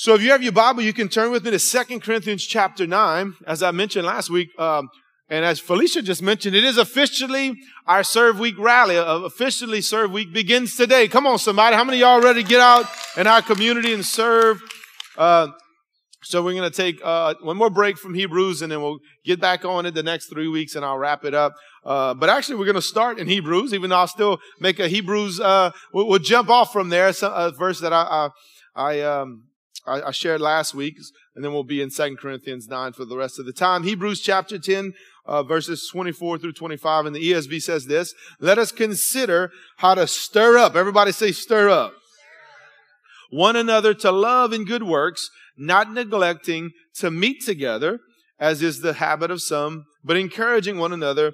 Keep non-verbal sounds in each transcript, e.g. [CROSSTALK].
So if you have your Bible, you can turn with me to Second Corinthians chapter 9. As I mentioned last week, um, and as Felicia just mentioned, it is officially our Serve Week rally. Uh, officially, Serve Week begins today. Come on, somebody. How many of y'all ready to get out in our community and serve? Uh, so we're going to take uh, one more break from Hebrews, and then we'll get back on it the next three weeks, and I'll wrap it up. Uh, but actually, we're going to start in Hebrews, even though I'll still make a Hebrews. Uh, we'll, we'll, jump off from there. a verse that I I, I um, I, I shared last week, and then we'll be in Second Corinthians 9 for the rest of the time. Hebrews chapter 10, uh, verses 24 through 25, and the ESV says this, let us consider how to stir up. Everybody say stir up. One another to love and good works, not neglecting to meet together, as is the habit of some, but encouraging one another,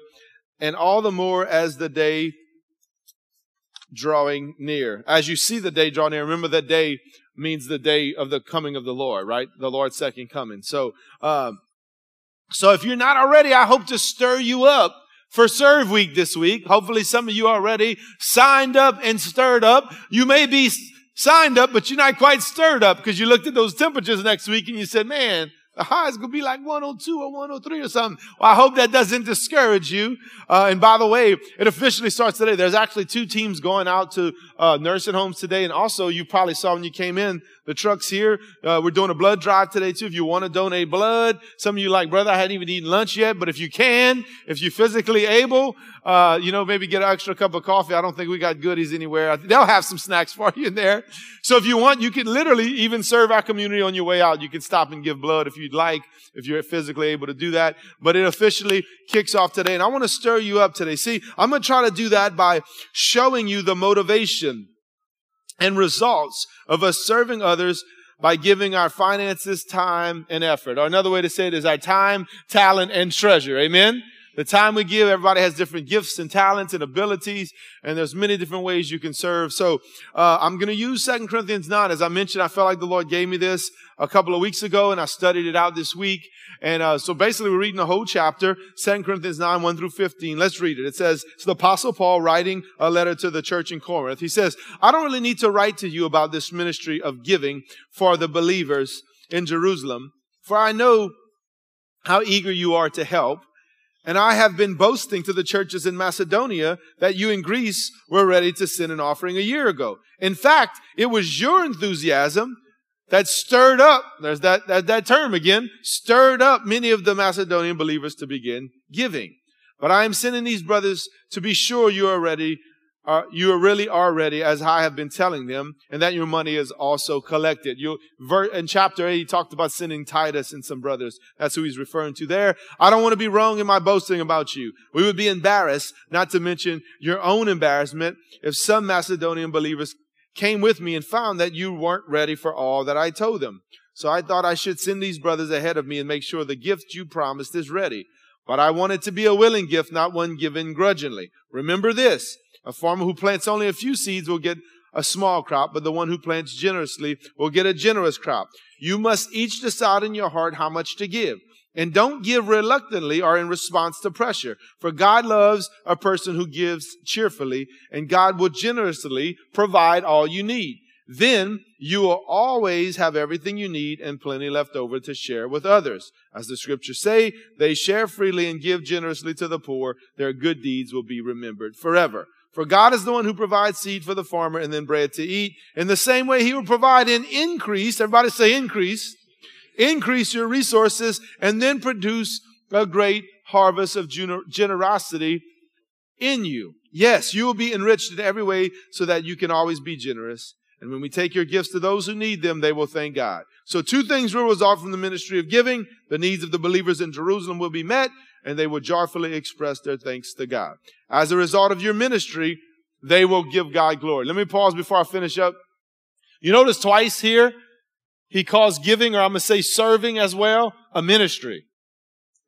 and all the more as the day drawing near. As you see the day draw near, remember that day means the day of the coming of the Lord, right? The Lord's second coming. So, um, so if you're not already, I hope to stir you up for Serve Week this week. Hopefully some of you already signed up and stirred up. You may be signed up, but you're not quite stirred up because you looked at those temperatures next week and you said, man, the high is going to be like 102 or 103 or something. Well, I hope that doesn't discourage you. Uh, and by the way, it officially starts today. There's actually two teams going out to uh, nursing homes today. And also, you probably saw when you came in, the trucks here. Uh, we're doing a blood drive today too. If you want to donate blood, some of you like, brother, I hadn't even eaten lunch yet, but if you can, if you're physically able, uh, you know, maybe get an extra cup of coffee. I don't think we got goodies anywhere. They'll have some snacks for you in there. So if you want, you can literally even serve our community on your way out. You can stop and give blood if you'd like, if you're physically able to do that. But it officially kicks off today. And I want to stir you up today. See, I'm going to try to do that by showing you the motivation and results of us serving others by giving our finances, time, and effort. Or another way to say it is our time, talent, and treasure. Amen? The time we give, everybody has different gifts and talents and abilities, and there's many different ways you can serve. So uh, I'm going to use Second Corinthians 9. As I mentioned, I felt like the Lord gave me this a couple of weeks ago, and I studied it out this week. And uh, so basically, we're reading the whole chapter, Second Corinthians 9, 1 through 15. Let's read it. It says, it's the Apostle Paul writing a letter to the church in Corinth. He says, I don't really need to write to you about this ministry of giving for the believers in Jerusalem, for I know how eager you are to help and I have been boasting to the churches in Macedonia that you in Greece were ready to send an offering a year ago. In fact, it was your enthusiasm that stirred up, there's that, that, that term again, stirred up many of the Macedonian believers to begin giving. But I am sending these brothers to be sure you are ready uh, are, you really are ready, as I have been telling them, and that your money is also collected. You, in chapter 8, he talked about sending Titus and some brothers. That's who he's referring to there. I don't want to be wrong in my boasting about you. We would be embarrassed, not to mention your own embarrassment, if some Macedonian believers came with me and found that you weren't ready for all that I told them. So I thought I should send these brothers ahead of me and make sure the gift you promised is ready. But I want it to be a willing gift, not one given grudgingly. Remember this. A farmer who plants only a few seeds will get a small crop, but the one who plants generously will get a generous crop. You must each decide in your heart how much to give. And don't give reluctantly or in response to pressure. For God loves a person who gives cheerfully, and God will generously provide all you need. Then you will always have everything you need and plenty left over to share with others. As the scriptures say, they share freely and give generously to the poor. Their good deeds will be remembered forever. For God is the one who provides seed for the farmer and then bread to eat. In the same way, He will provide an increase. Everybody say increase. Increase your resources and then produce a great harvest of generosity in you. Yes, you will be enriched in every way so that you can always be generous. And when we take your gifts to those who need them, they will thank God. So two things will result from the ministry of giving. The needs of the believers in Jerusalem will be met and they will joyfully express their thanks to God. As a result of your ministry, they will give God glory. Let me pause before I finish up. You notice twice here, he calls giving, or I'm going to say serving as well, a ministry.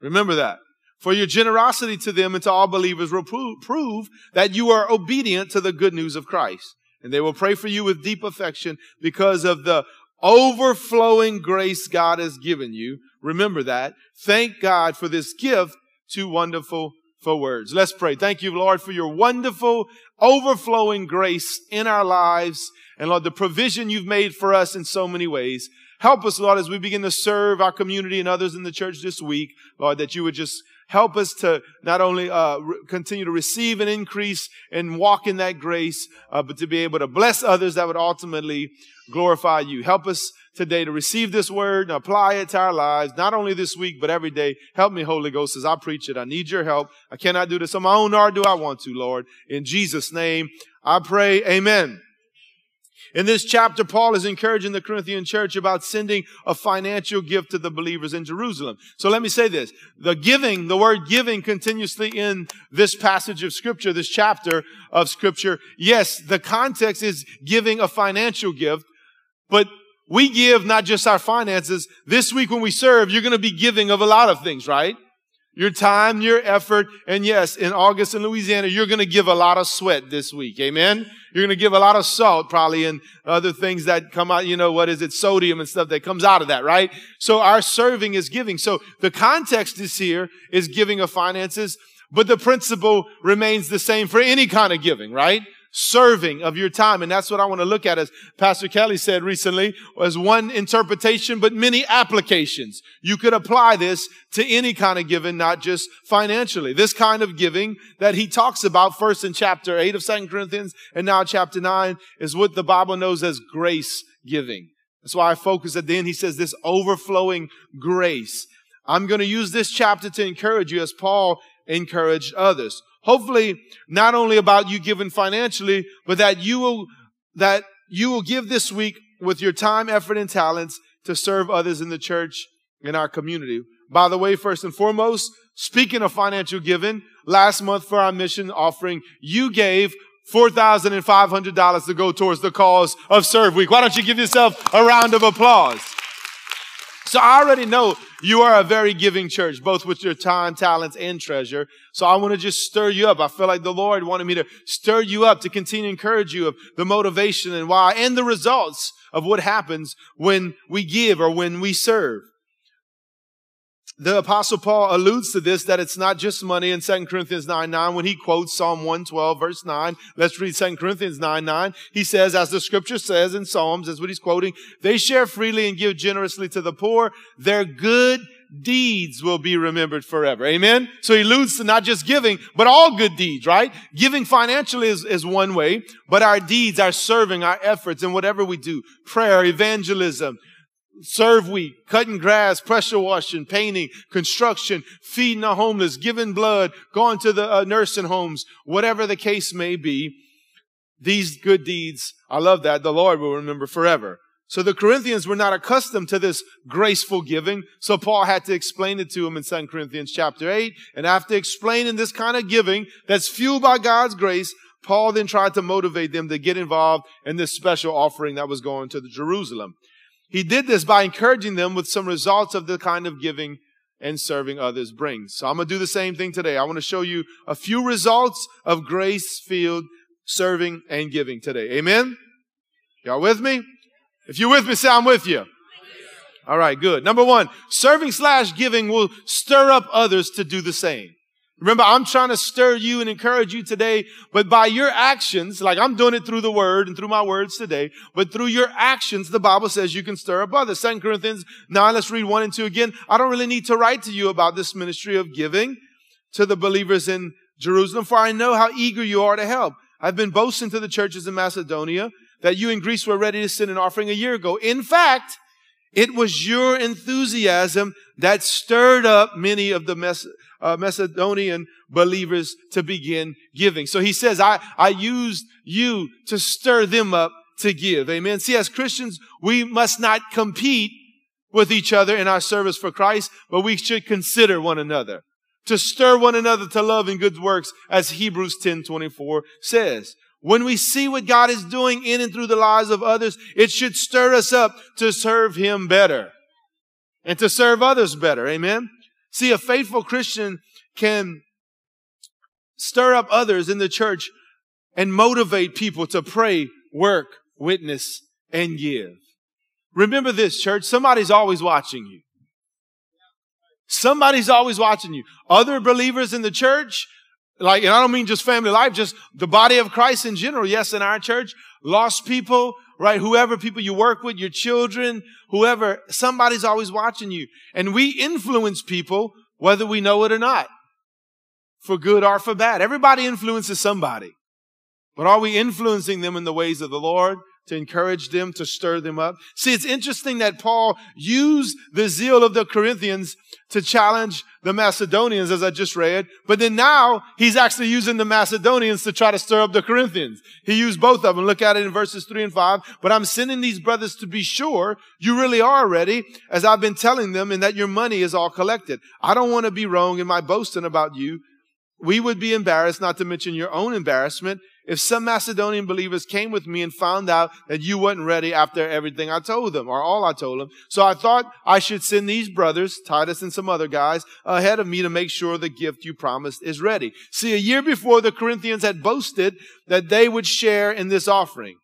Remember that. For your generosity to them and to all believers will prove that you are obedient to the good news of Christ. And they will pray for you with deep affection because of the overflowing grace God has given you. Remember that. Thank God for this gift too wonderful for words. Let's pray. Thank you, Lord, for your wonderful, overflowing grace in our lives. And Lord, the provision you've made for us in so many ways. Help us, Lord, as we begin to serve our community and others in the church this week, Lord, that you would just help us to not only uh, re- continue to receive and increase and walk in that grace, uh, but to be able to bless others that would ultimately glorify you. Help us today to receive this word and apply it to our lives, not only this week, but every day. Help me, Holy Ghost, as I preach it. I need your help. I cannot do this on my own, nor do I want to, Lord. In Jesus' name, I pray, amen. In this chapter, Paul is encouraging the Corinthian church about sending a financial gift to the believers in Jerusalem. So let me say this. The giving, the word giving continuously in this passage of scripture, this chapter of scripture. Yes, the context is giving a financial gift, but we give not just our finances. This week when we serve, you're going to be giving of a lot of things, right? Your time, your effort. And yes, in August in Louisiana, you're going to give a lot of sweat this week. Amen. You're going to give a lot of salt probably and other things that come out, you know, what is it? Sodium and stuff that comes out of that, right? So our serving is giving. So the context is here is giving of finances, but the principle remains the same for any kind of giving, right? Serving of your time. And that's what I want to look at as Pastor Kelly said recently as one interpretation, but many applications. You could apply this to any kind of giving, not just financially. This kind of giving that he talks about first in chapter eight of Second Corinthians and now chapter nine is what the Bible knows as grace giving. That's why I focus at the end. He says this overflowing grace. I'm going to use this chapter to encourage you as Paul encouraged others hopefully not only about you giving financially, but that you will, that you will give this week with your time, effort, and talents to serve others in the church in our community. By the way, first and foremost, speaking of financial giving, last month for our mission offering, you gave $4,500 to go towards the cause of Serve Week. Why don't you give yourself a round of applause? So I already know you are a very giving church, both with your time, talents, and treasure. So I want to just stir you up. I feel like the Lord wanted me to stir you up to continue to encourage you of the motivation and why and the results of what happens when we give or when we serve the apostle Paul alludes to this, that it's not just money in 2 Corinthians 9, 9, when he quotes Psalm 112, verse 9. Let's read 2 Corinthians 9, 9. He says, as the scripture says in Psalms, is what he's quoting, they share freely and give generously to the poor. Their good deeds will be remembered forever. Amen. So he alludes to not just giving, but all good deeds, right? Giving financially is, is one way, but our deeds, our serving, our efforts, and whatever we do, prayer, evangelism, serve week, cutting grass, pressure washing, painting, construction, feeding the homeless, giving blood, going to the uh, nursing homes, whatever the case may be. These good deeds, I love that, the Lord will remember forever. So the Corinthians were not accustomed to this graceful giving. So Paul had to explain it to them in 2 Corinthians chapter 8. And after explaining this kind of giving that's fueled by God's grace, Paul then tried to motivate them to get involved in this special offering that was going to the Jerusalem. He did this by encouraging them with some results of the kind of giving and serving others brings. So I'm going to do the same thing today. I want to show you a few results of grace field serving and giving today. Amen. Y'all with me? If you're with me, say I'm with you. All right, good. Number one, serving slash giving will stir up others to do the same. Remember, I'm trying to stir you and encourage you today, but by your actions, like I'm doing it through the word and through my words today, but through your actions, the Bible says you can stir up others. Second Corinthians 9, let's read 1 and 2 again. I don't really need to write to you about this ministry of giving to the believers in Jerusalem, for I know how eager you are to help. I've been boasting to the churches in Macedonia that you in Greece were ready to send an offering a year ago. In fact, it was your enthusiasm that stirred up many of the mess uh, Macedonian believers to begin giving. So he says, I, I used you to stir them up to give. Amen. See, as Christians, we must not compete with each other in our service for Christ, but we should consider one another to stir one another to love and good works, as Hebrews 10 24 says. When we see what God is doing in and through the lives of others, it should stir us up to serve Him better and to serve others better. Amen. See, a faithful Christian can stir up others in the church and motivate people to pray, work, witness, and give. Remember this, church. Somebody's always watching you. Somebody's always watching you. Other believers in the church, like, and I don't mean just family life, just the body of Christ in general. Yes, in our church, lost people right? Whoever people you work with, your children, whoever, somebody's always watching you. And we influence people whether we know it or not. For good or for bad. Everybody influences somebody. But are we influencing them in the ways of the Lord? To encourage them, to stir them up. See, it's interesting that Paul used the zeal of the Corinthians to challenge the Macedonians, as I just read. But then now he's actually using the Macedonians to try to stir up the Corinthians. He used both of them. Look at it in verses three and five. But I'm sending these brothers to be sure you really are ready, as I've been telling them, and that your money is all collected. I don't want to be wrong in my boasting about you. We would be embarrassed, not to mention your own embarrassment, if some Macedonian believers came with me and found out that you weren't ready after everything I told them or all I told them. So I thought I should send these brothers, Titus and some other guys, ahead of me to make sure the gift you promised is ready. See, a year before the Corinthians had boasted that they would share in this offering.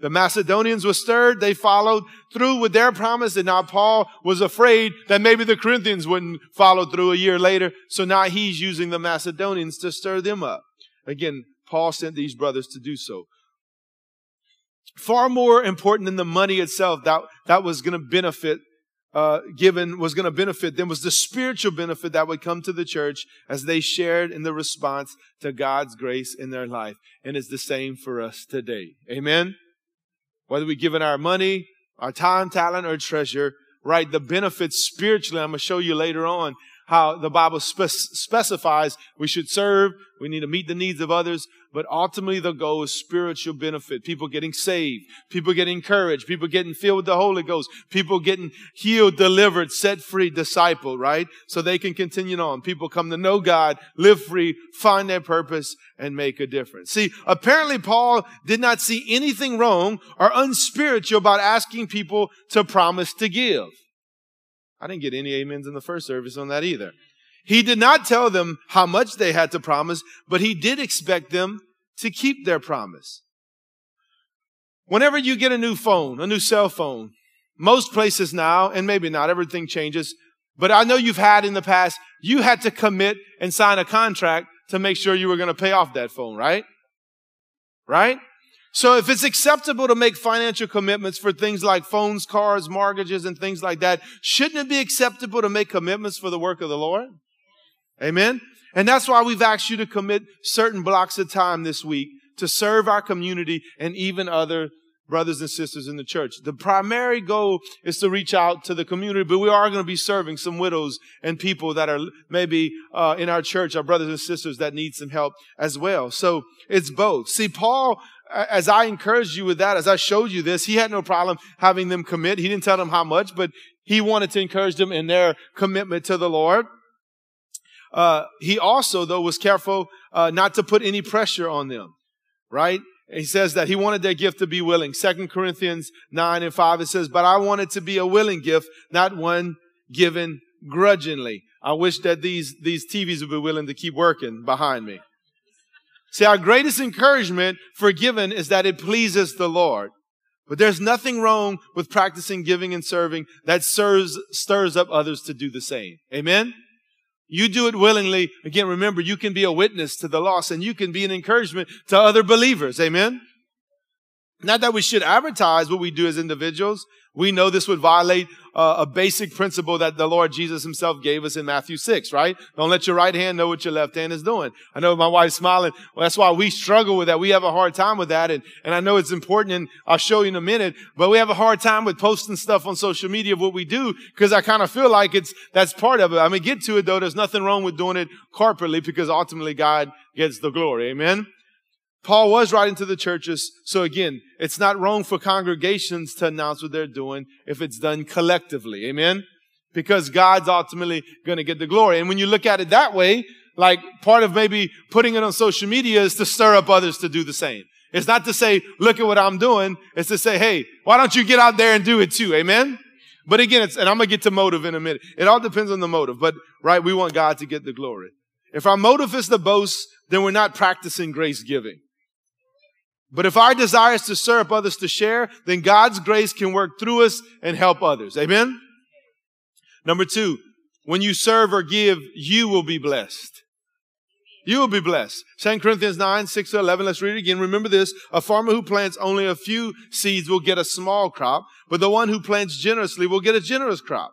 The Macedonians were stirred. They followed through with their promise. And now Paul was afraid that maybe the Corinthians wouldn't follow through a year later. So now he's using the Macedonians to stir them up. Again, Paul sent these brothers to do so. Far more important than the money itself that, that was going to benefit, uh, given, was going to benefit them was the spiritual benefit that would come to the church as they shared in the response to God's grace in their life. And it's the same for us today. Amen? Whether we give it our money, our time, talent, or treasure, right? The benefits spiritually, I'm going to show you later on how the Bible spe- specifies we should serve, we need to meet the needs of others, but ultimately the goal is spiritual benefit. People getting saved, people getting encouraged, people getting filled with the Holy Ghost, people getting healed, delivered, set free, disciple, right? So they can continue on. People come to know God, live free, find their purpose, and make a difference. See, apparently Paul did not see anything wrong or unspiritual about asking people to promise to give. I didn't get any amens in the first service on that either. He did not tell them how much they had to promise, but he did expect them to keep their promise. Whenever you get a new phone, a new cell phone, most places now, and maybe not, everything changes, but I know you've had in the past, you had to commit and sign a contract to make sure you were going to pay off that phone, right? Right? So if it's acceptable to make financial commitments for things like phones, cars, mortgages, and things like that, shouldn't it be acceptable to make commitments for the work of the Lord? Amen. And that's why we've asked you to commit certain blocks of time this week to serve our community and even other brothers and sisters in the church. The primary goal is to reach out to the community, but we are going to be serving some widows and people that are maybe uh, in our church, our brothers and sisters that need some help as well. So it's both. See, Paul as I encouraged you with that, as I showed you this, he had no problem having them commit. He didn't tell them how much, but he wanted to encourage them in their commitment to the Lord. Uh, he also, though, was careful uh, not to put any pressure on them, right? He says that he wanted their gift to be willing. Second Corinthians 9 and 5, it says, but I want it to be a willing gift, not one given grudgingly. I wish that these, these TVs would be willing to keep working behind me. See, our greatest encouragement for giving is that it pleases the Lord. But there's nothing wrong with practicing giving and serving that serves, stirs up others to do the same. Amen? You do it willingly. Again, remember, you can be a witness to the lost and you can be an encouragement to other believers. Amen? Not that we should advertise what we do as individuals. We know this would violate uh, a basic principle that the Lord Jesus himself gave us in Matthew 6, right? Don't let your right hand know what your left hand is doing. I know my wife's smiling. Well, that's why we struggle with that. We have a hard time with that. And, and I know it's important and I'll show you in a minute, but we have a hard time with posting stuff on social media of what we do because I kind of feel like it's, that's part of it. I mean, get to it though. There's nothing wrong with doing it corporately because ultimately God gets the glory. Amen. Paul was writing to the churches. So again, it's not wrong for congregations to announce what they're doing if it's done collectively. Amen. Because God's ultimately going to get the glory. And when you look at it that way, like part of maybe putting it on social media is to stir up others to do the same. It's not to say, look at what I'm doing. It's to say, hey, why don't you get out there and do it too? Amen. But again, it's, and I'm going to get to motive in a minute. It all depends on the motive, but right, we want God to get the glory. If our motive is to boast, then we're not practicing grace giving. But if our desire is to serve others to share, then God's grace can work through us and help others. Amen? Number two, when you serve or give, you will be blessed. You will be blessed. 2 Corinthians 9, 6 to 11. Let's read it again. Remember this. A farmer who plants only a few seeds will get a small crop, but the one who plants generously will get a generous crop.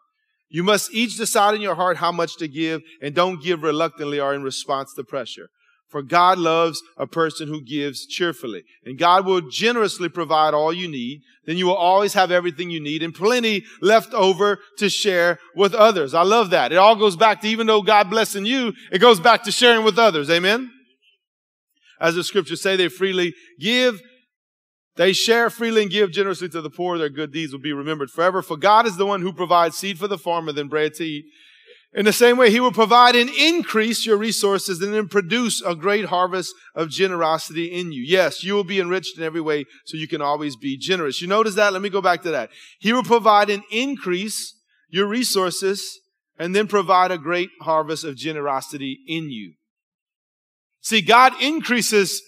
You must each decide in your heart how much to give and don't give reluctantly or in response to pressure. For God loves a person who gives cheerfully. And God will generously provide all you need. Then you will always have everything you need and plenty left over to share with others. I love that. It all goes back to even though God blessing you, it goes back to sharing with others. Amen. As the scriptures say, they freely give. They share freely and give generously to the poor. Their good deeds will be remembered forever. For God is the one who provides seed for the farmer, then bread to eat. In the same way, he will provide and increase your resources and then produce a great harvest of generosity in you. Yes, you will be enriched in every way so you can always be generous. You notice that? Let me go back to that. He will provide and increase your resources and then provide a great harvest of generosity in you. See, God increases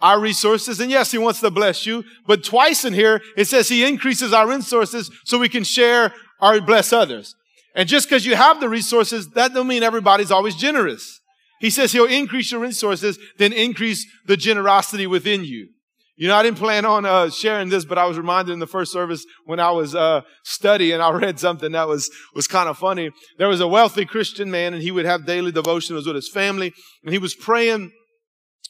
our resources. And yes, He wants to bless you. But twice in here, it says He increases our resources so we can share or bless others. And just because you have the resources, that don't mean everybody's always generous. He says he'll increase your resources, then increase the generosity within you. You know, I didn't plan on uh, sharing this, but I was reminded in the first service when I was uh, studying, I read something that was was kind of funny. There was a wealthy Christian man, and he would have daily devotionals with his family, and he was praying.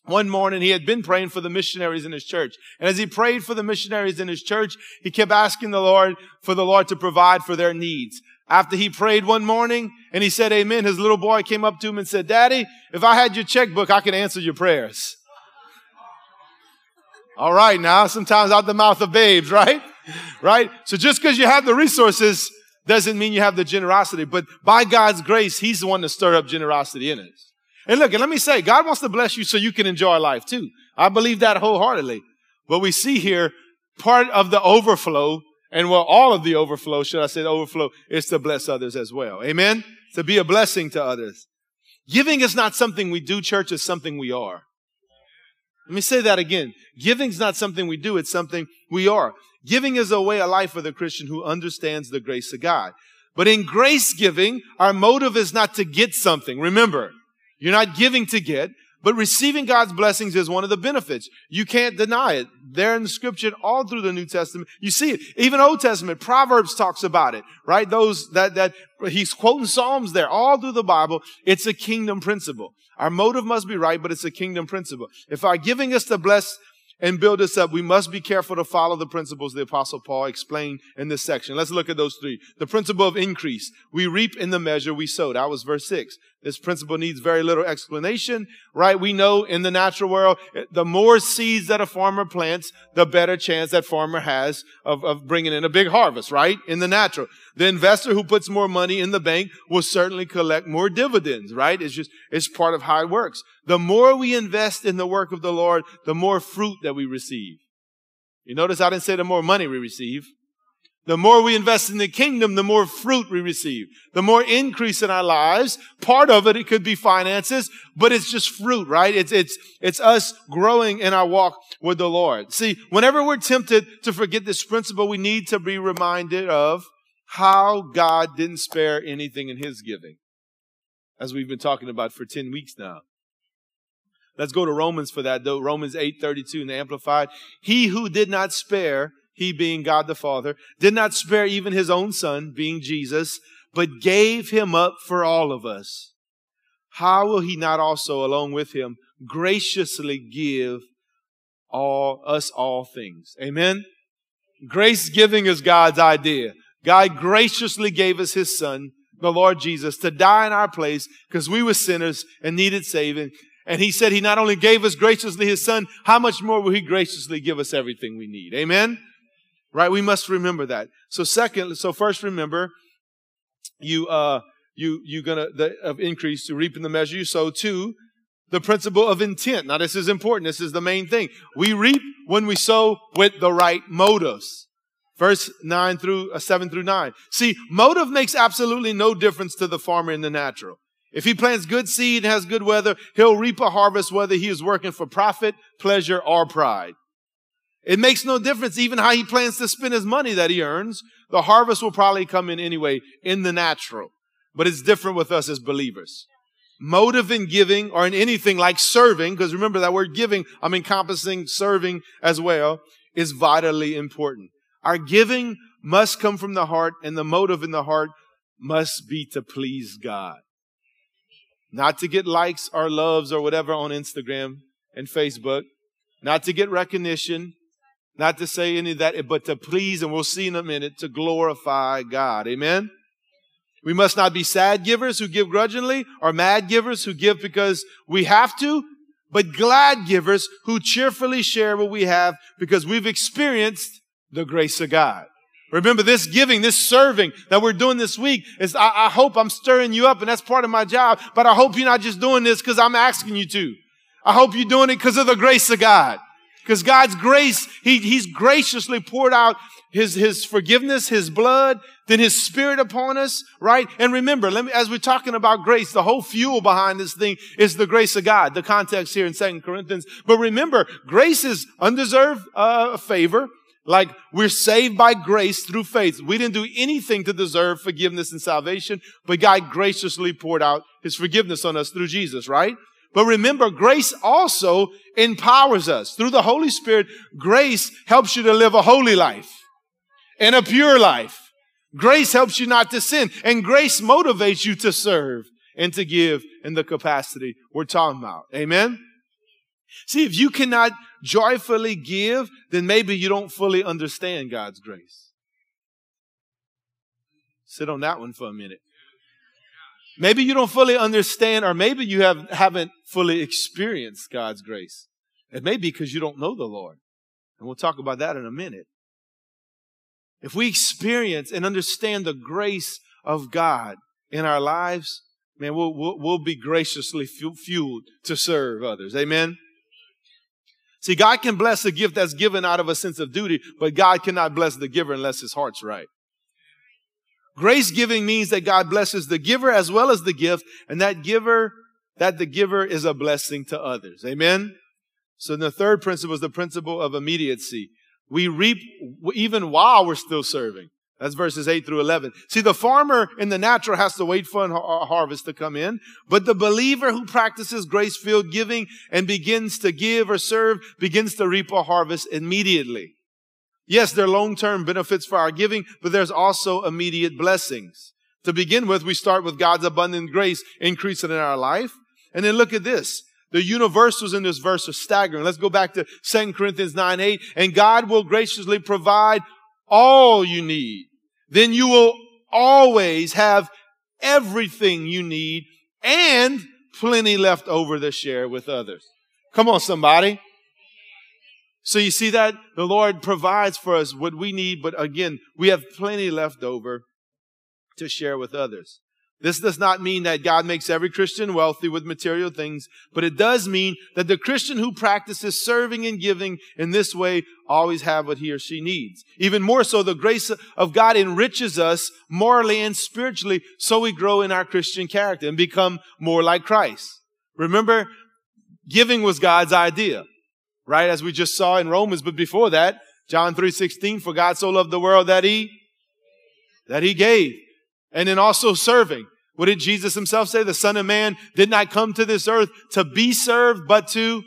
One morning, he had been praying for the missionaries in his church. And as he prayed for the missionaries in his church, he kept asking the Lord for the Lord to provide for their needs. After he prayed one morning and he said amen, his little boy came up to him and said, Daddy, if I had your checkbook, I could answer your prayers. All right, now, sometimes out the mouth of babes, right? Right? So just because you have the resources doesn't mean you have the generosity, but by God's grace, He's the one to stir up generosity in us. And look, and let me say, God wants to bless you so you can enjoy life too. I believe that wholeheartedly. But we see here part of the overflow and well, all of the overflow, should I say the overflow, is to bless others as well. Amen? To be a blessing to others. Giving is not something we do, church, it's something we are. Let me say that again. Giving is not something we do, it's something we are. Giving is a way of life for the Christian who understands the grace of God. But in grace giving, our motive is not to get something. Remember, you're not giving to get, but receiving God's blessings is one of the benefits. You can't deny it. There in the scripture, all through the New Testament, you see it. Even Old Testament, Proverbs talks about it, right? Those that, that he's quoting Psalms there, all through the Bible. It's a kingdom principle. Our motive must be right, but it's a kingdom principle. If our giving us to bless and build us up, we must be careful to follow the principles the apostle Paul explained in this section. Let's look at those three. The principle of increase. We reap in the measure we sow. That was verse six. This principle needs very little explanation, right? We know in the natural world, the more seeds that a farmer plants, the better chance that farmer has of, of bringing in a big harvest, right? In the natural. The investor who puts more money in the bank will certainly collect more dividends, right? It's just, it's part of how it works. The more we invest in the work of the Lord, the more fruit that we receive. You notice I didn't say the more money we receive. The more we invest in the kingdom, the more fruit we receive. The more increase in our lives. Part of it, it could be finances, but it's just fruit, right? It's, it's, it's us growing in our walk with the Lord. See, whenever we're tempted to forget this principle, we need to be reminded of how God didn't spare anything in his giving. As we've been talking about for 10 weeks now. Let's go to Romans for that though. Romans 8:32 in the Amplified. He who did not spare he being God the Father, did not spare even his own son, being Jesus, but gave him up for all of us. How will he not also, along with him, graciously give all us all things? Amen. Grace giving is God's idea. God graciously gave us his son, the Lord Jesus, to die in our place because we were sinners and needed saving. And he said he not only gave us graciously his son, how much more will he graciously give us everything we need? Amen. Right? We must remember that. So second, so first remember, you, uh, you, you gonna, the, of increase to reap in the measure you sow. Two, the principle of intent. Now this is important. This is the main thing. We reap when we sow with the right motives. Verse 9 through uh, 7 through 9. See, motive makes absolutely no difference to the farmer in the natural. If he plants good seed and has good weather, he'll reap a harvest whether he is working for profit, pleasure, or pride. It makes no difference even how he plans to spend his money that he earns. The harvest will probably come in anyway in the natural. But it's different with us as believers. motive in giving or in anything like serving, because remember that word giving, I'm encompassing serving as well, is vitally important. Our giving must come from the heart and the motive in the heart must be to please God. Not to get likes or loves or whatever on Instagram and Facebook, not to get recognition, not to say any of that, but to please, and we'll see in a minute, to glorify God. Amen? We must not be sad givers who give grudgingly or mad givers who give because we have to, but glad givers who cheerfully share what we have because we've experienced the grace of God. Remember this giving, this serving that we're doing this week is, I, I hope I'm stirring you up and that's part of my job, but I hope you're not just doing this because I'm asking you to. I hope you're doing it because of the grace of God. Because God's grace, he, He's graciously poured out His, His forgiveness, His blood, then His Spirit upon us, right? And remember, let me, as we're talking about grace, the whole fuel behind this thing is the grace of God. The context here in Second Corinthians. But remember, grace is undeserved uh, favor. Like we're saved by grace through faith. We didn't do anything to deserve forgiveness and salvation, but God graciously poured out His forgiveness on us through Jesus, right? But remember, grace also empowers us. Through the Holy Spirit, grace helps you to live a holy life and a pure life. Grace helps you not to sin and grace motivates you to serve and to give in the capacity we're talking about. Amen. See, if you cannot joyfully give, then maybe you don't fully understand God's grace. Sit on that one for a minute. Maybe you don't fully understand, or maybe you have, haven't fully experienced God's grace. It may be because you don't know the Lord. And we'll talk about that in a minute. If we experience and understand the grace of God in our lives, man, we'll, we'll, we'll be graciously fueled to serve others. Amen? See, God can bless a gift that's given out of a sense of duty, but God cannot bless the giver unless his heart's right. Grace giving means that God blesses the giver as well as the gift, and that giver, that the giver is a blessing to others. Amen? So the third principle is the principle of immediacy. We reap even while we're still serving. That's verses 8 through 11. See, the farmer in the natural has to wait for a harvest to come in, but the believer who practices grace-filled giving and begins to give or serve begins to reap a harvest immediately. Yes, there are long-term benefits for our giving, but there's also immediate blessings. To begin with, we start with God's abundant grace increasing in our life. And then look at this. The universals in this verse are staggering. Let's go back to 2 Corinthians 9, 8. And God will graciously provide all you need. Then you will always have everything you need and plenty left over to share with others. Come on, somebody. So you see that the Lord provides for us what we need, but again, we have plenty left over to share with others. This does not mean that God makes every Christian wealthy with material things, but it does mean that the Christian who practices serving and giving in this way always have what he or she needs. Even more so, the grace of God enriches us morally and spiritually so we grow in our Christian character and become more like Christ. Remember, giving was God's idea right? As we just saw in Romans, but before that, John 3:16, for God so loved the world that he that he gave. And then also serving. What did Jesus himself say? The Son of Man did not come to this earth to be served, but to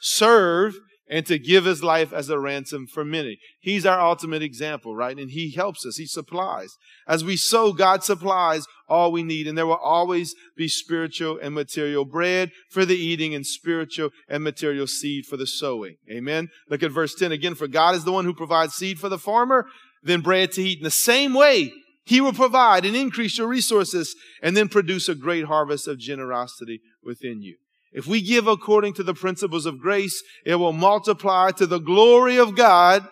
serve and to give his life as a ransom for many. He's our ultimate example, right? And he helps us. He supplies. As we sow, God supplies all we need. And there will always be spiritual and material bread for the eating and spiritual and material seed for the sowing. Amen. Look at verse 10 again. For God is the one who provides seed for the farmer, then bread to eat. In the same way, he will provide and increase your resources and then produce a great harvest of generosity within you. If we give according to the principles of grace, it will multiply to the glory of God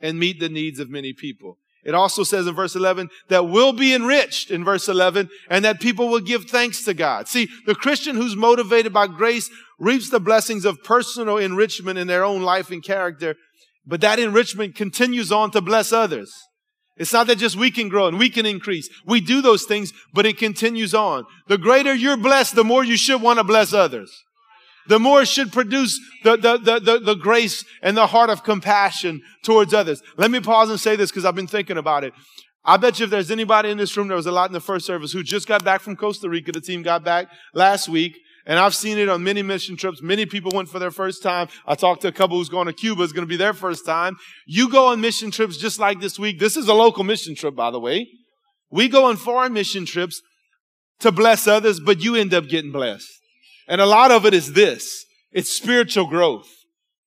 and meet the needs of many people. It also says in verse 11 that we'll be enriched in verse 11 and that people will give thanks to God. See, the Christian who's motivated by grace reaps the blessings of personal enrichment in their own life and character, but that enrichment continues on to bless others. It's not that just we can grow and we can increase. We do those things, but it continues on. The greater you're blessed, the more you should want to bless others. The more it should produce the, the, the, the, the grace and the heart of compassion towards others. Let me pause and say this because I've been thinking about it. I bet you if there's anybody in this room, there was a lot in the first service who just got back from Costa Rica. The team got back last week. And I've seen it on many mission trips. Many people went for their first time. I talked to a couple who's going to Cuba. It's going to be their first time. You go on mission trips just like this week. This is a local mission trip, by the way. We go on foreign mission trips to bless others, but you end up getting blessed. And a lot of it is this. It's spiritual growth.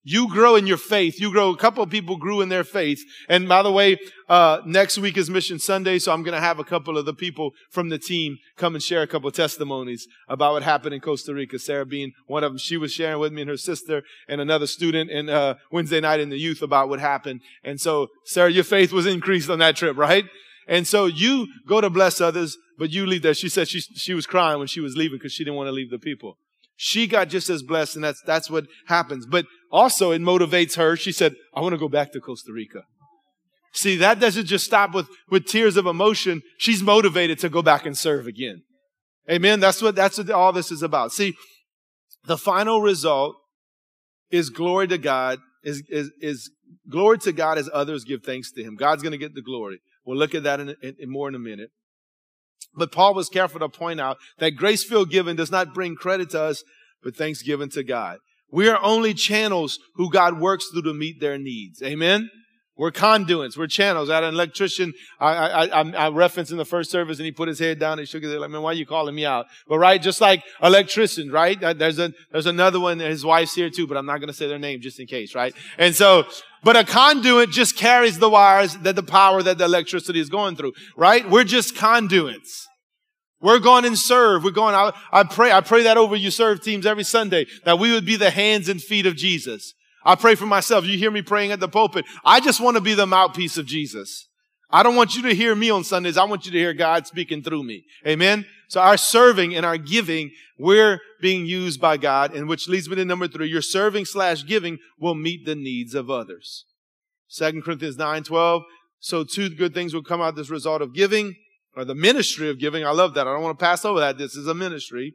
You grow in your faith. You grow. A couple of people grew in their faith. And by the way, uh, next week is Mission Sunday, so I'm going to have a couple of the people from the team come and share a couple of testimonies about what happened in Costa Rica. Sarah being one of them, she was sharing with me and her sister and another student in uh, Wednesday night in the youth about what happened. And so, Sarah, your faith was increased on that trip, right? And so you go to bless others, but you leave there. She said she she was crying when she was leaving because she didn't want to leave the people. She got just as blessed, and that's that's what happens. But also, it motivates her. She said, "I want to go back to Costa Rica." See, that doesn't just stop with with tears of emotion. She's motivated to go back and serve again. Amen. That's what that's what all this is about. See, the final result is glory to God. Is is is glory to God as others give thanks to Him. God's going to get the glory. We'll look at that in, in, in more in a minute. But Paul was careful to point out that grace-filled giving does not bring credit to us, but thanksgiving to God. We are only channels who God works through to meet their needs. Amen? We're conduits. We're channels. I had an electrician I, I, I, I referenced in the first service and he put his head down and shook his head like, man, why are you calling me out? But right, just like electricians, right? Uh, there's a, there's another one, his wife's here too, but I'm not going to say their name just in case, right? And so, but a conduit just carries the wires that the power that the electricity is going through, right? We're just conduits. We're going and serve. We're going out. I pray, I pray that over you serve teams every Sunday, that we would be the hands and feet of Jesus. I pray for myself. You hear me praying at the pulpit. I just want to be the mouthpiece of Jesus. I don't want you to hear me on Sundays. I want you to hear God speaking through me. Amen. So our serving and our giving, we're being used by God, and which leads me to number three. Your serving slash giving will meet the needs of others. Second Corinthians 9, 12. So two good things will come out as result of giving or the ministry of giving. I love that. I don't want to pass over that. This is a ministry.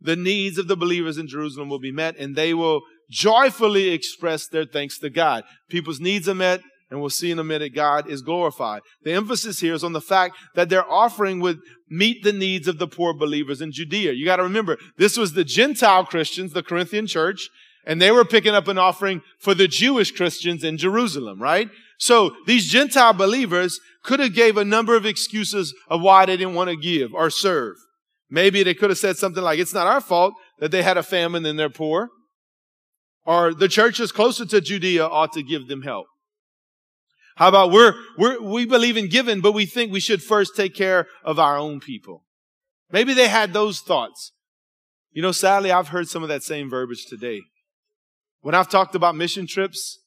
The needs of the believers in Jerusalem will be met and they will joyfully express their thanks to God. People's needs are met, and we'll see in a minute God is glorified. The emphasis here is on the fact that their offering would meet the needs of the poor believers in Judea. You got to remember, this was the Gentile Christians, the Corinthian church, and they were picking up an offering for the Jewish Christians in Jerusalem, right? So these Gentile believers could have gave a number of excuses of why they didn't want to give or serve. Maybe they could have said something like, it's not our fault that they had a famine and they're poor or the churches closer to Judea ought to give them help. How about we're, we're, we believe in giving, but we think we should first take care of our own people. Maybe they had those thoughts. You know, sadly, I've heard some of that same verbiage today. When I've talked about mission trips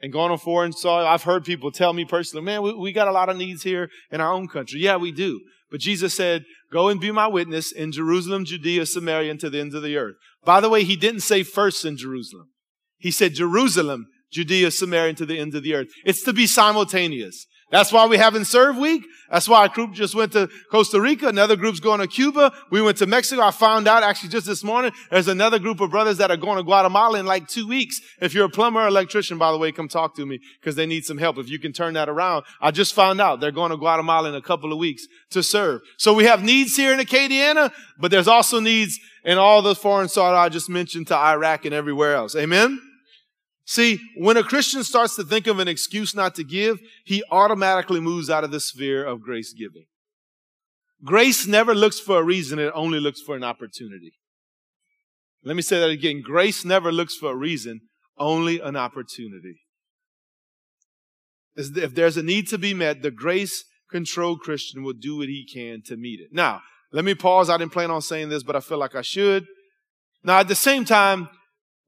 and gone on foreign soil, I've heard people tell me personally, man, we, we got a lot of needs here in our own country. Yeah, we do. But Jesus said, go and be my witness in Jerusalem, Judea, Samaria, and to the ends of the earth. By the way, he didn't say first in Jerusalem. He said Jerusalem, Judea, Samaria, and to the ends of the earth. It's to be simultaneous. That's why we haven't served week. That's why a group just went to Costa Rica. Another group's going to Cuba. We went to Mexico. I found out actually just this morning, there's another group of brothers that are going to Guatemala in like two weeks. If you're a plumber or electrician, by the way, come talk to me because they need some help. If you can turn that around. I just found out they're going to Guatemala in a couple of weeks to serve. So we have needs here in Acadiana, but there's also needs in all the foreign soil I just mentioned to Iraq and everywhere else. Amen? See, when a Christian starts to think of an excuse not to give, he automatically moves out of the sphere of grace giving. Grace never looks for a reason, it only looks for an opportunity. Let me say that again. Grace never looks for a reason, only an opportunity. If there's a need to be met, the grace controlled Christian will do what he can to meet it. Now, let me pause. I didn't plan on saying this, but I feel like I should. Now, at the same time,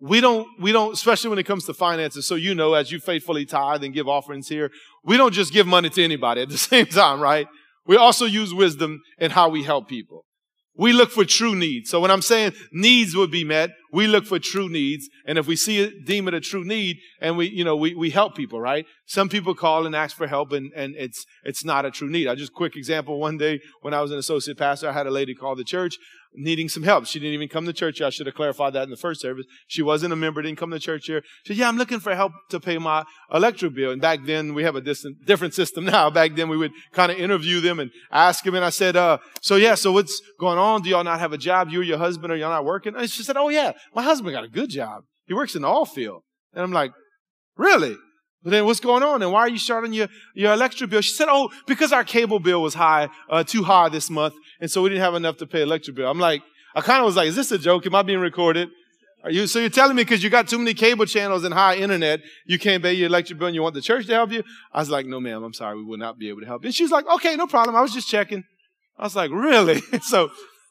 we don't, we don't, especially when it comes to finances. So you know, as you faithfully tithe and give offerings here, we don't just give money to anybody at the [LAUGHS] same time, right? We also use wisdom in how we help people. We look for true needs. So when I'm saying needs would be met, we look for true needs. And if we see it, deem it a true need and we, you know, we, we help people, right? Some people call and ask for help and, and it's, it's not a true need. I just quick example. One day when I was an associate pastor, I had a lady call the church needing some help. She didn't even come to church. I should have clarified that in the first service. She wasn't a member, didn't come to church here. She said, yeah, I'm looking for help to pay my electric bill. And back then we have a distant, different system [LAUGHS] now. Back then we would kind of interview them and ask them. And I said, uh, so yeah, so what's going on? Do y'all not have a job? You or your husband, are y'all not working? And she said, oh yeah, my husband got a good job. He works in the oil field. And I'm like, really? But then what's going on? And why are you starting your, your electric bill? She said, oh, because our cable bill was high, uh, too high this month. And so we didn't have enough to pay electric bill. I'm like, I kind of was like, is this a joke? Am I being recorded? Are you, so you're telling me because you got too many cable channels and high internet, you can't pay your electric bill and you want the church to help you? I was like, no, ma'am, I'm sorry. We will not be able to help you. And she's like, okay, no problem. I was just checking. I was like, really? [LAUGHS] so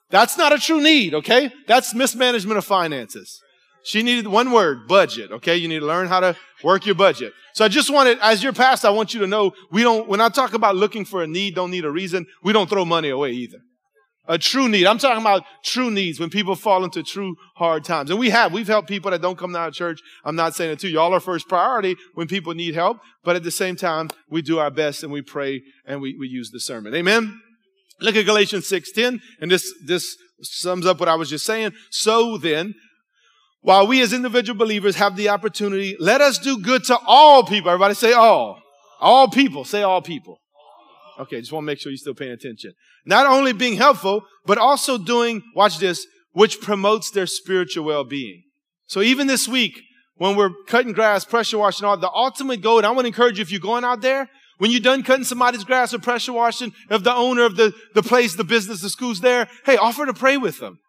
that's not a true need, okay? That's mismanagement of finances. She needed one word, budget, okay? You need to learn how to work your budget. So I just wanted, as your pastor, I want you to know, we don't, when I talk about looking for a need, don't need a reason, we don't throw money away either a true need. I'm talking about true needs when people fall into true hard times. And we have, we've helped people that don't come to our church. I'm not saying it to. Y'all are first priority when people need help. But at the same time, we do our best and we pray and we, we use the sermon. Amen. Look at Galatians 6:10, and this, this sums up what I was just saying. So then, while we as individual believers have the opportunity, let us do good to all people. Everybody say all. All people. Say all people. Okay, just want to make sure you're still paying attention. Not only being helpful, but also doing, watch this, which promotes their spiritual well-being. So even this week, when we're cutting grass, pressure washing, all the ultimate goal, and I want to encourage you, if you're going out there, when you're done cutting somebody's grass or pressure washing, if the owner of the, the place, the business, the school's there, hey, offer to pray with them.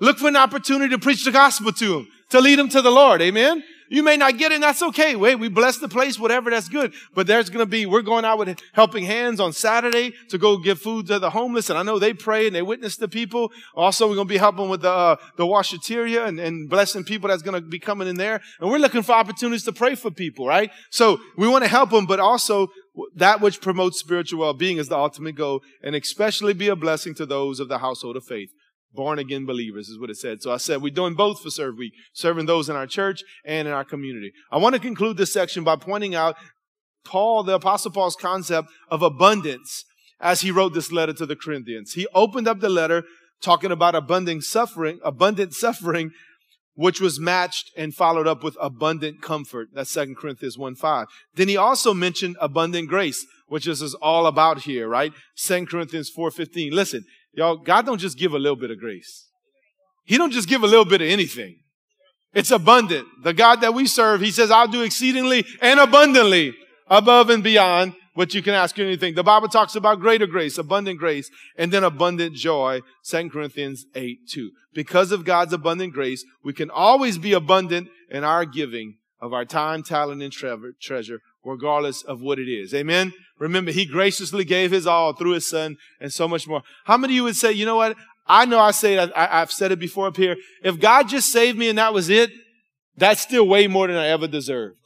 Look for an opportunity to preach the gospel to them, to lead them to the Lord. Amen. You may not get it, and that's okay. Wait, we bless the place, whatever, that's good. But there's going to be, we're going out with helping hands on Saturday to go give food to the homeless. And I know they pray and they witness to people. Also, we're going to be helping with the, uh, the washateria and, and blessing people that's going to be coming in there. And we're looking for opportunities to pray for people, right? So we want to help them, but also that which promotes spiritual well-being is the ultimate goal and especially be a blessing to those of the household of faith born again believers is what it said. So I said we're doing both for Serve Week, serving those in our church and in our community. I want to conclude this section by pointing out Paul, the apostle Paul's concept of abundance as he wrote this letter to the Corinthians. He opened up the letter talking about abundant suffering, abundant suffering, which was matched and followed up with abundant comfort. That's 2 Corinthians 1 5. Then he also mentioned abundant grace, which this is all about here, right? 2 Corinthians 4 15. Listen, Y'all, God don't just give a little bit of grace. He don't just give a little bit of anything. It's abundant. The God that we serve, He says, I'll do exceedingly and abundantly above and beyond what you can ask or anything. The Bible talks about greater grace, abundant grace, and then abundant joy. 2 Corinthians 8, 2. Because of God's abundant grace, we can always be abundant in our giving of our time, talent, and treasure, regardless of what it is. Amen. Remember, he graciously gave his all through his son and so much more. How many of you would say, you know what? I know I say it, I, have said it before up here. If God just saved me and that was it, that's still way more than I ever deserved.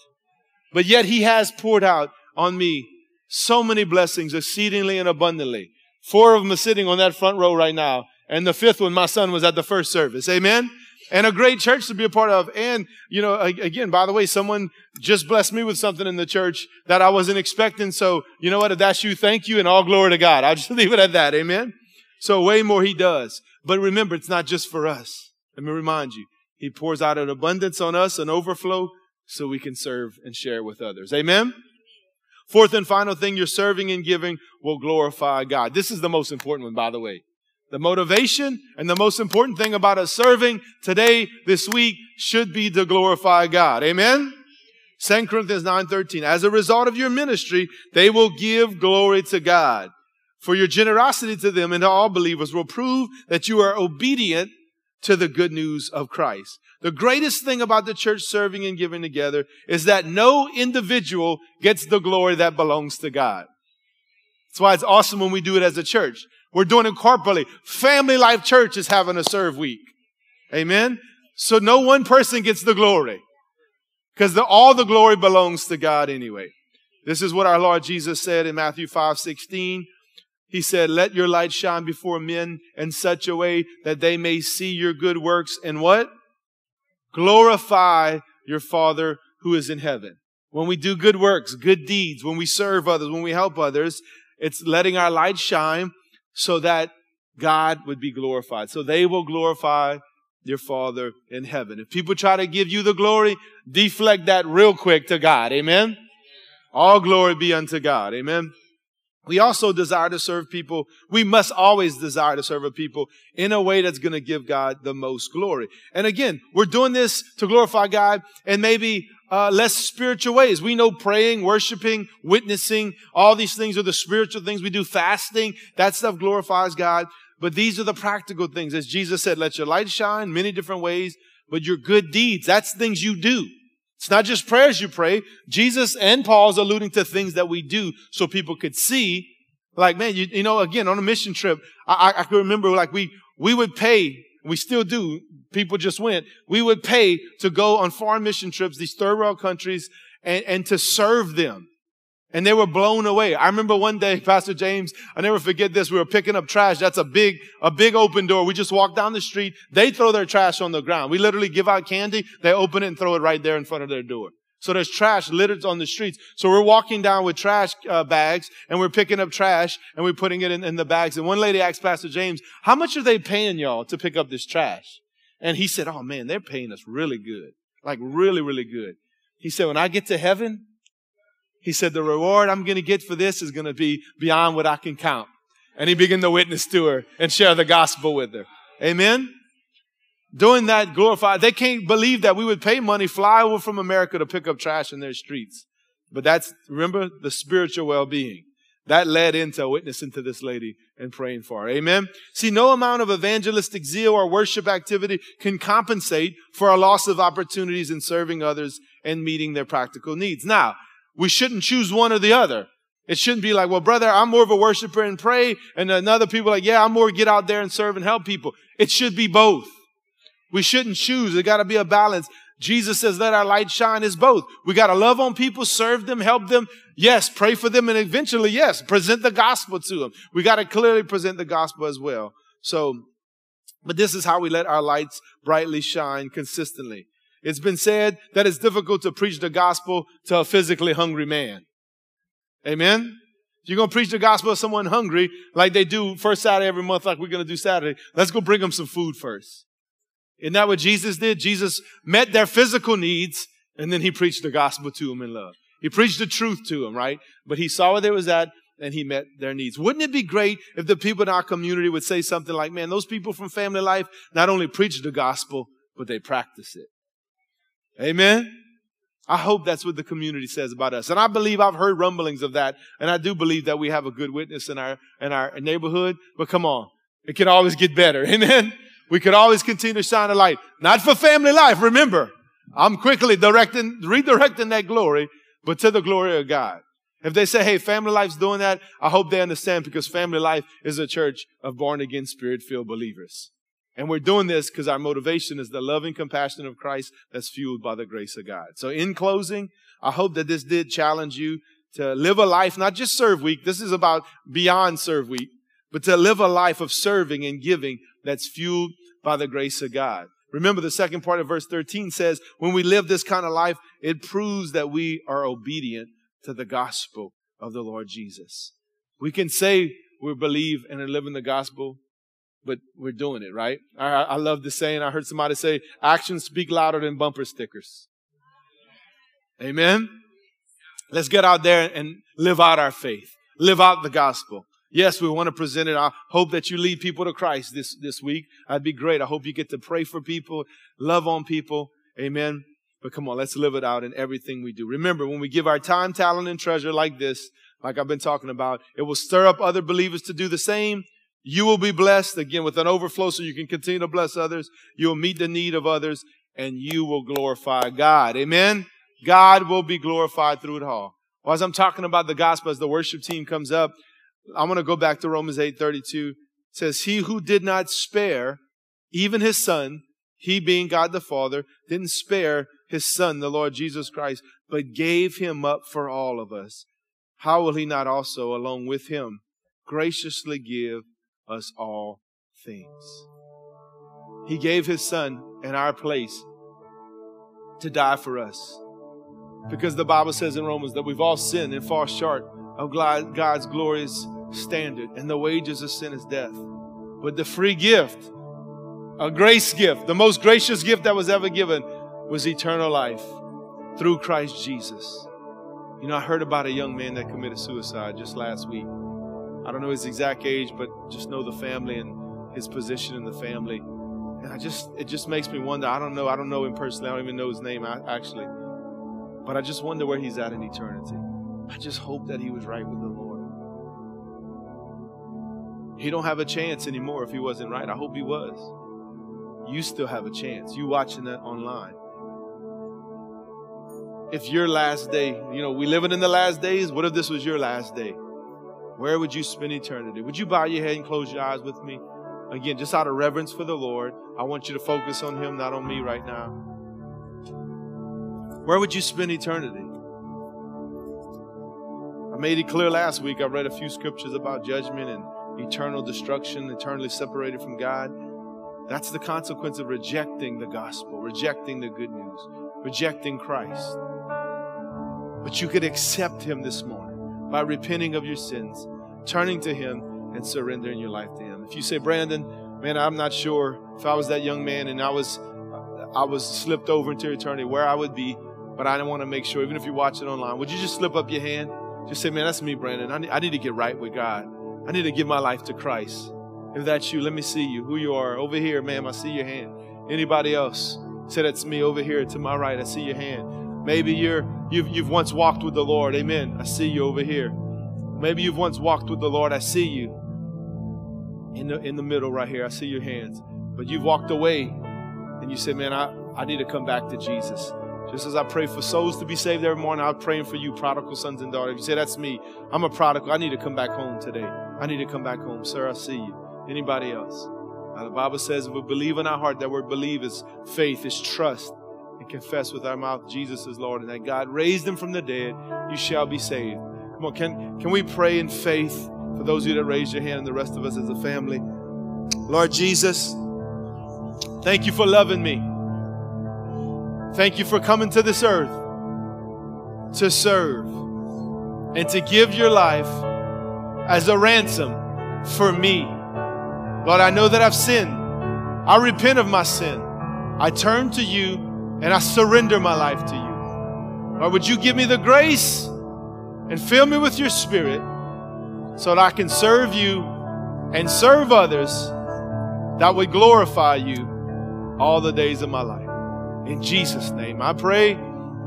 But yet he has poured out on me so many blessings exceedingly and abundantly. Four of them are sitting on that front row right now. And the fifth one, my son was at the first service. Amen and a great church to be a part of. And, you know, again, by the way, someone just blessed me with something in the church that I wasn't expecting. So, you know what? If that's you, thank you and all glory to God. I'll [LAUGHS] just leave it at that. Amen. So way more he does. But remember, it's not just for us. Let me remind you, he pours out an abundance on us, an overflow, so we can serve and share with others. Amen. Fourth and final thing, your serving and giving will glorify God. This is the most important one, by the way. The motivation and the most important thing about us serving today, this week, should be to glorify God. Amen? 2 Corinthians 9:13. As a result of your ministry, they will give glory to God. For your generosity to them and to all believers will prove that you are obedient to the good news of Christ. The greatest thing about the church serving and giving together is that no individual gets the glory that belongs to God. That's why it's awesome when we do it as a church. We're doing it corporately. Family Life Church is having a serve week. Amen. So no one person gets the glory because all the glory belongs to God anyway. This is what our Lord Jesus said in Matthew 5 16. He said, Let your light shine before men in such a way that they may see your good works and what? Glorify your Father who is in heaven. When we do good works, good deeds, when we serve others, when we help others, it's letting our light shine so that God would be glorified. So they will glorify your Father in heaven. If people try to give you the glory, deflect that real quick to God. Amen. All glory be unto God. Amen. We also desire to serve people. We must always desire to serve a people in a way that's going to give God the most glory. And again, we're doing this to glorify God in maybe uh, less spiritual ways. We know praying, worshiping, witnessing, all these things are the spiritual things we do. Fasting, that stuff glorifies God. But these are the practical things. As Jesus said, let your light shine many different ways, but your good deeds, that's things you do. It's not just prayers you pray. Jesus and Paul's alluding to things that we do so people could see. Like, man, you, you know, again, on a mission trip, I, I can remember like we, we would pay, we still do, people just went, we would pay to go on foreign mission trips, these third world countries, and, and to serve them. And they were blown away. I remember one day, [LAUGHS] Pastor James, I never forget this. We were picking up trash. That's a big, a big open door. We just walk down the street. They throw their trash on the ground. We literally give out candy. They open it and throw it right there in front of their door. So there's trash littered on the streets. So we're walking down with trash uh, bags and we're picking up trash and we're putting it in, in the bags. And one lady asked Pastor James, how much are they paying y'all to pick up this trash? And he said, oh man, they're paying us really good. Like really, really good. He said, when I get to heaven, he said, the reward I'm going to get for this is going to be beyond what I can count. And he began to witness to her and share the gospel with her. Amen. Doing that glorified. They can't believe that we would pay money, fly over from America to pick up trash in their streets. But that's, remember, the spiritual well-being. That led into witnessing to this lady and praying for her. Amen. See, no amount of evangelistic zeal or worship activity can compensate for a loss of opportunities in serving others and meeting their practical needs. Now, we shouldn't choose one or the other. It shouldn't be like, well, brother, I'm more of a worshiper and pray. And another people like, yeah, I'm more get out there and serve and help people. It should be both. We shouldn't choose. It got to be a balance. Jesus says, let our light shine is both. We got to love on people, serve them, help them. Yes, pray for them. And eventually, yes, present the gospel to them. We got to clearly present the gospel as well. So, but this is how we let our lights brightly shine consistently. It's been said that it's difficult to preach the gospel to a physically hungry man. Amen? If you're going to preach the gospel to someone hungry, like they do first Saturday every month, like we're going to do Saturday, let's go bring them some food first. Isn't that what Jesus did? Jesus met their physical needs and then he preached the gospel to them in love. He preached the truth to them, right? But he saw where they was at and he met their needs. Wouldn't it be great if the people in our community would say something like, man, those people from family life not only preach the gospel, but they practice it. Amen. I hope that's what the community says about us. And I believe I've heard rumblings of that. And I do believe that we have a good witness in our, in our neighborhood. But come on. It can always get better. [LAUGHS] Amen. We could always continue to shine a light. Not for family life. Remember, I'm quickly directing, redirecting that glory, but to the glory of God. If they say, hey, family life's doing that, I hope they understand because family life is a church of born again, spirit filled believers. And we're doing this because our motivation is the loving compassion of Christ that's fueled by the grace of God. So in closing, I hope that this did challenge you to live a life, not just serve week. This is about beyond serve week, but to live a life of serving and giving that's fueled by the grace of God. Remember the second part of verse 13 says, when we live this kind of life, it proves that we are obedient to the gospel of the Lord Jesus. We can say we believe and are living the gospel, but we're doing it, right? I, I love the saying. I heard somebody say, actions speak louder than bumper stickers. Amen. Let's get out there and live out our faith. Live out the gospel. Yes, we want to present it. I hope that you lead people to Christ this, this week. That'd be great. I hope you get to pray for people, love on people. Amen. But come on, let's live it out in everything we do. Remember, when we give our time, talent, and treasure like this, like I've been talking about, it will stir up other believers to do the same you will be blessed again with an overflow so you can continue to bless others. You will meet the need of others and you will glorify God. Amen. God will be glorified through it all. Well, as I'm talking about the gospel, as the worship team comes up, I want to go back to Romans 8 32. It says, He who did not spare even his son, he being God the Father, didn't spare his son, the Lord Jesus Christ, but gave him up for all of us. How will he not also, along with him, graciously give us all things. He gave his son in our place to die for us. Because the Bible says in Romans that we've all sinned and fall short of God's glorious standard, and the wages of sin is death. But the free gift, a grace gift, the most gracious gift that was ever given, was eternal life through Christ Jesus. You know, I heard about a young man that committed suicide just last week. I don't know his exact age, but just know the family and his position in the family. And I just, it just makes me wonder. I don't know. I don't know him personally. I don't even know his name actually. But I just wonder where he's at in eternity. I just hope that he was right with the Lord. He don't have a chance anymore if he wasn't right. I hope he was. You still have a chance. You watching that online. If your last day, you know, we living in the last days, what if this was your last day? Where would you spend eternity? Would you bow your head and close your eyes with me? Again, just out of reverence for the Lord, I want you to focus on Him, not on me right now. Where would you spend eternity? I made it clear last week. I read a few scriptures about judgment and eternal destruction, eternally separated from God. That's the consequence of rejecting the gospel, rejecting the good news, rejecting Christ. But you could accept Him this morning by repenting of your sins, turning to Him, and surrendering your life to Him. If you say, Brandon, man, I'm not sure if I was that young man and I was I was slipped over into eternity where I would be, but I didn't want to make sure, even if you're watching online, would you just slip up your hand? Just say, man, that's me, Brandon. I need, I need to get right with God. I need to give my life to Christ. If that's you, let me see you. Who you are. Over here, ma'am, I see your hand. Anybody else? Say that's me over here to my right. I see your hand. Maybe you're you've you've once walked with the Lord. Amen. I see you over here. Maybe you've once walked with the Lord. I see you. In the in the middle right here. I see your hands. But you've walked away and you said, Man, I, I need to come back to Jesus. Just as I pray for souls to be saved every morning, I'm praying for you, prodigal sons and daughters. You say, That's me. I'm a prodigal. I need to come back home today. I need to come back home. Sir, I see you. Anybody else? Now, the Bible says if we believe in our heart, that word believe is faith, is trust, and confess with our mouth Jesus is Lord, and that God raised him from the dead, you shall be saved. Come on, can, can we pray in faith for those of you that raised your hand and the rest of us as a family? Lord Jesus, thank you for loving me. Thank you for coming to this earth to serve and to give your life as a ransom for me. Lord, I know that I've sinned. I repent of my sin. I turn to you and I surrender my life to you. Lord, would you give me the grace and fill me with your spirit so that I can serve you and serve others that would glorify you all the days of my life. In Jesus' name, I pray.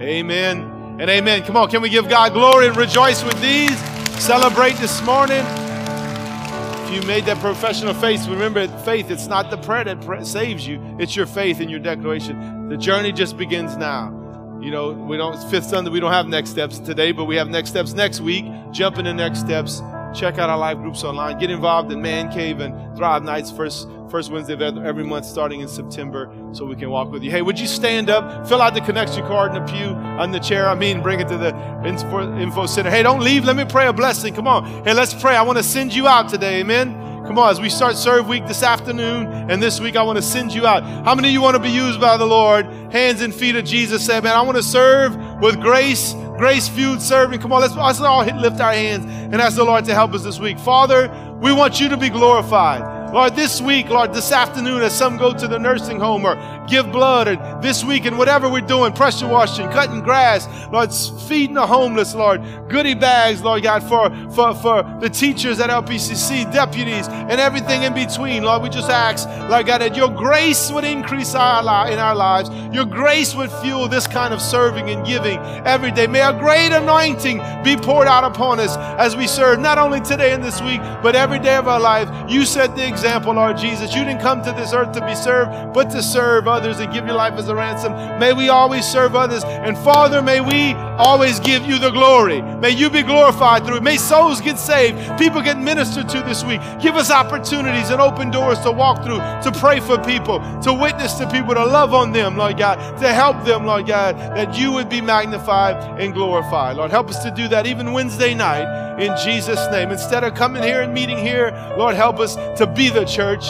Amen and amen. Come on, can we give God glory and rejoice with these? Celebrate this morning If you made that profession of faith, remember faith, it's not the prayer that saves you, it's your faith and your declaration. The journey just begins now. You know, we don't, Fifth Sunday, we don't have next steps today, but we have next steps next week. Jump in the next steps. Check out our live groups online. Get involved in Man Cave and Thrive Nights first first Wednesday of every month starting in September so we can walk with you. Hey, would you stand up, fill out the connection card in the pew on the chair? I mean, bring it to the info, info center. Hey, don't leave. Let me pray a blessing. Come on. Hey, let's pray. I want to send you out today. Amen. Come on, as we start serve week this afternoon and this week, I want to send you out. How many of you want to be used by the Lord? Hands and feet of Jesus said, man, I want to serve with grace, grace fueled serving. Come on, let's, let's all lift our hands and ask the Lord to help us this week. Father, we want you to be glorified. Lord, this week, Lord, this afternoon, as some go to the nursing home or give blood, or this week, and whatever we're doing, pressure washing, cutting grass, Lord, feeding the homeless, Lord, goodie bags, Lord God, for, for, for the teachers at LPCC, deputies, and everything in between. Lord, we just ask, Lord God, that your grace would increase our li- in our lives. Your grace would fuel this kind of serving and giving every day. May a great anointing be poured out upon us as we serve, not only today and this week, but every day of our life. You set the example example, Lord Jesus. You didn't come to this earth to be served, but to serve others and give your life as a ransom. May we always serve others. And Father, may we always give you the glory. May you be glorified through it. May souls get saved, people get ministered to this week. Give us opportunities and open doors to walk through, to pray for people, to witness to people, to love on them, Lord God, to help them, Lord God, that you would be magnified and glorified. Lord, help us to do that even Wednesday night in Jesus' name. Instead of coming here and meeting here, Lord, help us to be the church.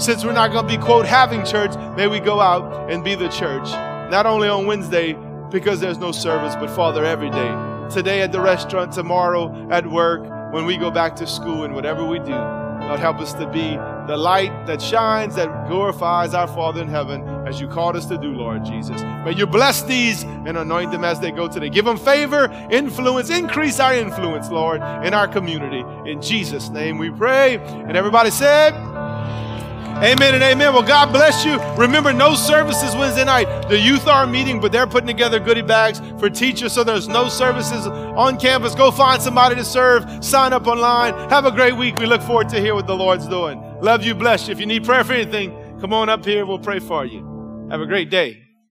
Since we're not going to be, quote, having church, may we go out and be the church not only on Wednesday because there's no service, but Father, every day. Today at the restaurant, tomorrow at work, when we go back to school, and whatever we do. Lord, help us to be the light that shines, that glorifies our Father in heaven, as you called us to do, Lord Jesus. May you bless these and anoint them as they go today. Give them favor, influence, increase our influence, Lord, in our community. In Jesus' name we pray. And everybody said, Amen and amen. Well, God bless you. Remember, no services Wednesday night. The youth are meeting, but they're putting together goodie bags for teachers, so there's no services on campus. Go find somebody to serve. Sign up online. Have a great week. We look forward to hear what the Lord's doing. Love you, bless you. If you need prayer for anything, come on up here. We'll pray for you. Have a great day.